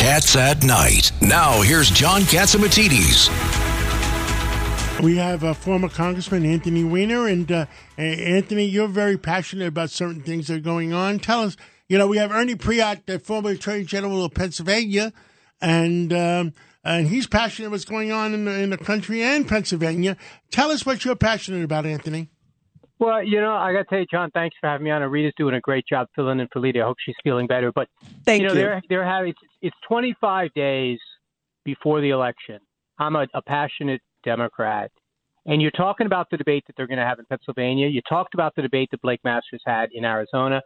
Cats at Night. Now, here's John Catsimatidis. We have uh, former Congressman Anthony Weiner, and uh, Anthony, you're very passionate about certain things that are going on. Tell us, you know, we have Ernie Preate, the former Attorney General of Pennsylvania, and um, and he's passionate about what's going on in the, in the country and Pennsylvania. Tell us what you're passionate about, Anthony. Well, you know, I got to tell you, John, thanks for having me on. Rita's doing a great job filling in for Lita. I hope she's feeling better. But Thank you know, you. they're they're having it's, it's 25 days before the election. I'm a, a passionate Democrat, and you're talking about the debate that they're going to have in Pennsylvania. You talked about the debate that Blake Masters had in Arizona.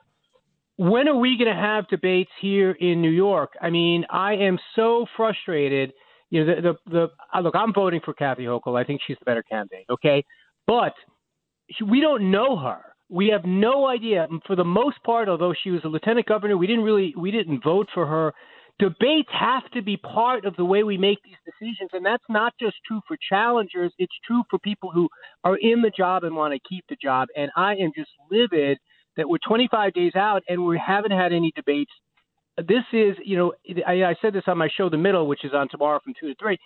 When are we going to have debates here in New York? I mean, I am so frustrated. You know, the the, the uh, look, I'm voting for Kathy Hochul. I think she's the better candidate. Okay, but we don't know her. We have no idea. For the most part, although she was a lieutenant governor, we didn't really we didn't vote for her. Debates have to be part of the way we make these decisions, and that's not just true for challengers. It's true for people who are in the job and want to keep the job. And I am just livid that we're 25 days out and we haven't had any debates. This is, you know, I, I said this on my show, The Middle, which is on tomorrow from two to three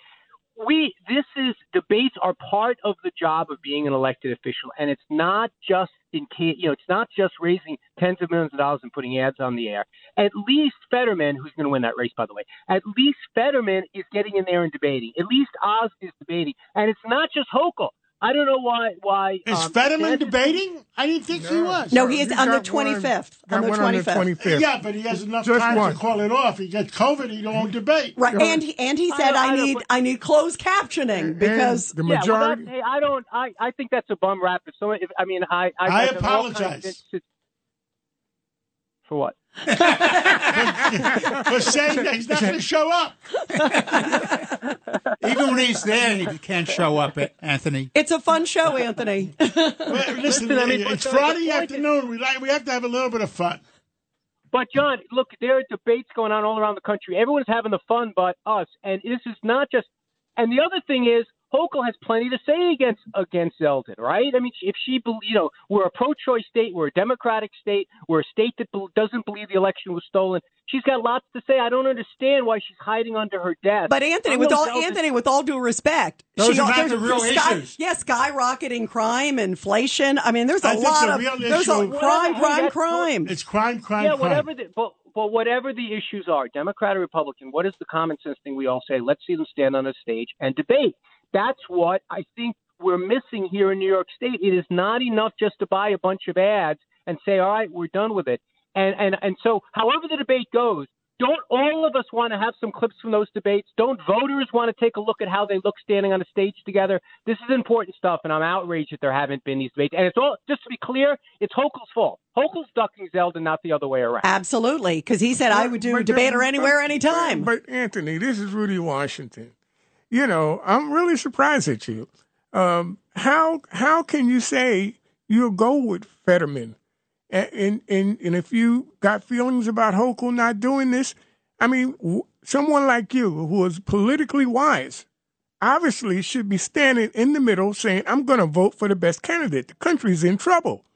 we this is debates are part of the job of being an elected official and it's not just in you know it's not just raising tens of millions of dollars and putting ads on the air. At least fetterman who's going to win that race by the way at least fetterman is getting in there and debating. At least oz is debating. And it's not just hochul I don't know why. Why Is um, Fetterman DeSantis- debating? I didn't think he was. No, he is He on the 25th. On the one on the 25th. 25th. Yeah, but he has enough Just time one. to call it off. He gets COVID. He don't debate. Right, and he, and he said, know, I, I need but- I need closed captioning because the Yeah, well, majority. hey, I don't. I, I think that's a bum rap. If someone, if, I mean, I, I, I I've all kinds of apologize. Instances- For what? for saying that he's not going to show up. Even when he's there, he can't show up, at Anthony. it's a fun show, Anthony. But listen, Listen, I mean, it's Friday afternoon. We like we have to have a little bit of fun. But John, look, there are debates going on all around the country. Everyone's having the fun, but us. And this is not just. And the other thing is, Hochul has plenty to say against against Zeldin, right? I mean, if she, bel- you know, we're a pro-choice state, we're a democratic state, we're a state that doesn't believe the election was stolen. She's got lots to say. I don't understand why she's hiding under her desk. But Anthony, with all Zeldin- Anthony, with all due respect, Those are not the real there's sky- issues. Yeah, skyrocketing crime, inflation. I mean, there's a I think lot the of real there's a issue- crime, crime, crime. It's crime, crime, yeah, crime. whatever the but, but whatever the issues are, Democrat or Republican, what is the common sense thing we all say? Let's see them stand on a stage and debate. That's what I think we're missing here in New York State. It is not enough just to buy a bunch of ads and say, "All right, we're done with it." And and and so, however the debate goes, don't all of us want to have some clips from those debates? Don't voters want to take a look at how they look standing on a stage together? This is important stuff, and I'm outraged that there haven't been these debates. And it's all just to be clear, it's Hochul's fault. Hochul's ducking Zeldin, not the other way around. Absolutely, because he said I would do But- debater but- anywhere, anytime. But Anthony, this is Rudy Washington. You know, I'm really surprised at you. Um, how how can you say you'll go with Fetterman, and and and, and if you got feelings about Hochul not doing this, I mean, w- someone like you who is politically wise, obviously should be standing in the middle, saying, "I'm going to vote for the best candidate." The country's in trouble.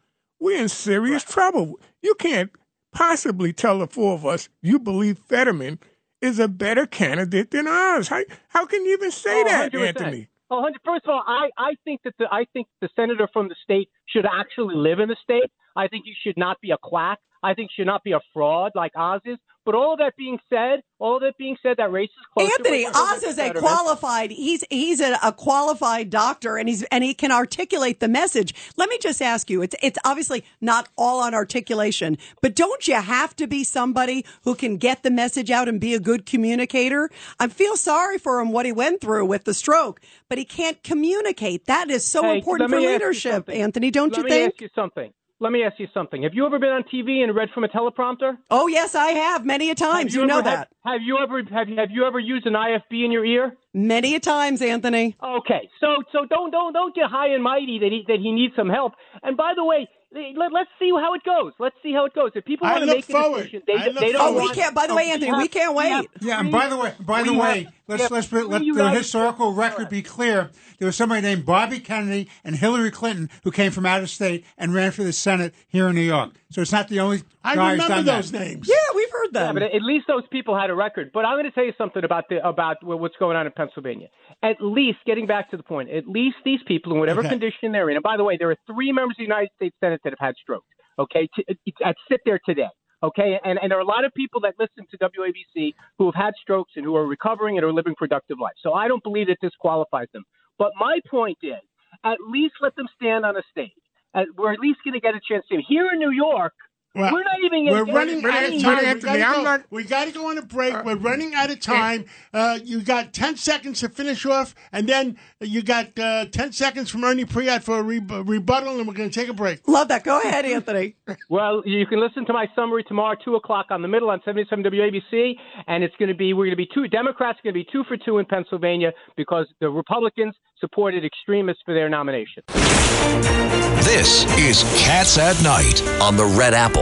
We're in serious trouble. You can't possibly tell the four of us you believe Fetterman is a better candidate than ours. How, how can you even say Oh, that, 100%. Anthony? Oh, 100 First of all, I, I think that the I think the senator from the state should actually live in the state. I think you should not be a quack. I think you should not be a fraud like Oz is. But all that being said, all that being said, that race is closer. Anthony Oz is a qualified. He's he's a, a qualified doctor, and he's and he can articulate the message. Let me just ask you: it's it's obviously not all on articulation, but don't you have to be somebody who can get the message out and be a good communicator? I feel sorry for him what he went through with the stroke, but he can't communicate. That is so Hey, important for me leadership. Anthony. Don't Let you me think? ask you something. Let me ask you something. Have you ever been on TV and read from a teleprompter? Oh yes, I have many a times. Have You, know ever- that Have, have you ever have you, have you ever used an IFB in your ear? many a times, Anthony. Okay, so so don't don't don't get high and mighty that he that he needs some help. And by the way, let, let's see how it goes. Let's see how it goes. If people want to look make a forward. decision, they, I look they don't Oh, we can't. By the way, we Anthony, have- we can't we wait. Yeah, and by the way, by the we way, let's let's let three the historical record be clear. There was somebody named Bobby Kennedy and Hillary Clinton who came from out of state and ran for the Senate here in New York. So it's not the only I guy who's remember done those that. names. Yeah, we've Yeah, but at least those people had a record. But I'm going to tell you something about the about what's going on in Pennsylvania. At least, getting back to the point, at least these people, in whatever Okay. condition they're in. And by the way, there are three members of the United States Senate that have had strokes. Okay, to, sit there today. Okay, and and there are a lot of people that listen to WABC who have had strokes and who are recovering and are living productive lives. So I don't believe that this qualifies them. But my point is, at least let them stand on a stage. Uh, we're at least going to get a chance to here in New York. Well, we're not even. We're getting running out of time. We Anthony, gotta, I'm go, not- we gotta go on a break. We're running out of time. Uh, you got 10 seconds to finish off, and then you got uh, 10 seconds from Ernie Preate for a re- rebuttal, and we're going to take a break. Love that. Go ahead, Anthony. Well, you can listen to my summary tomorrow, two o'clock on the middle on 77 WABC, and it's going to be we're going to be two Democrats going to be two for two in Pennsylvania because the Republicans supported extremists for their nomination. This is Cats at Night. on the Red Apple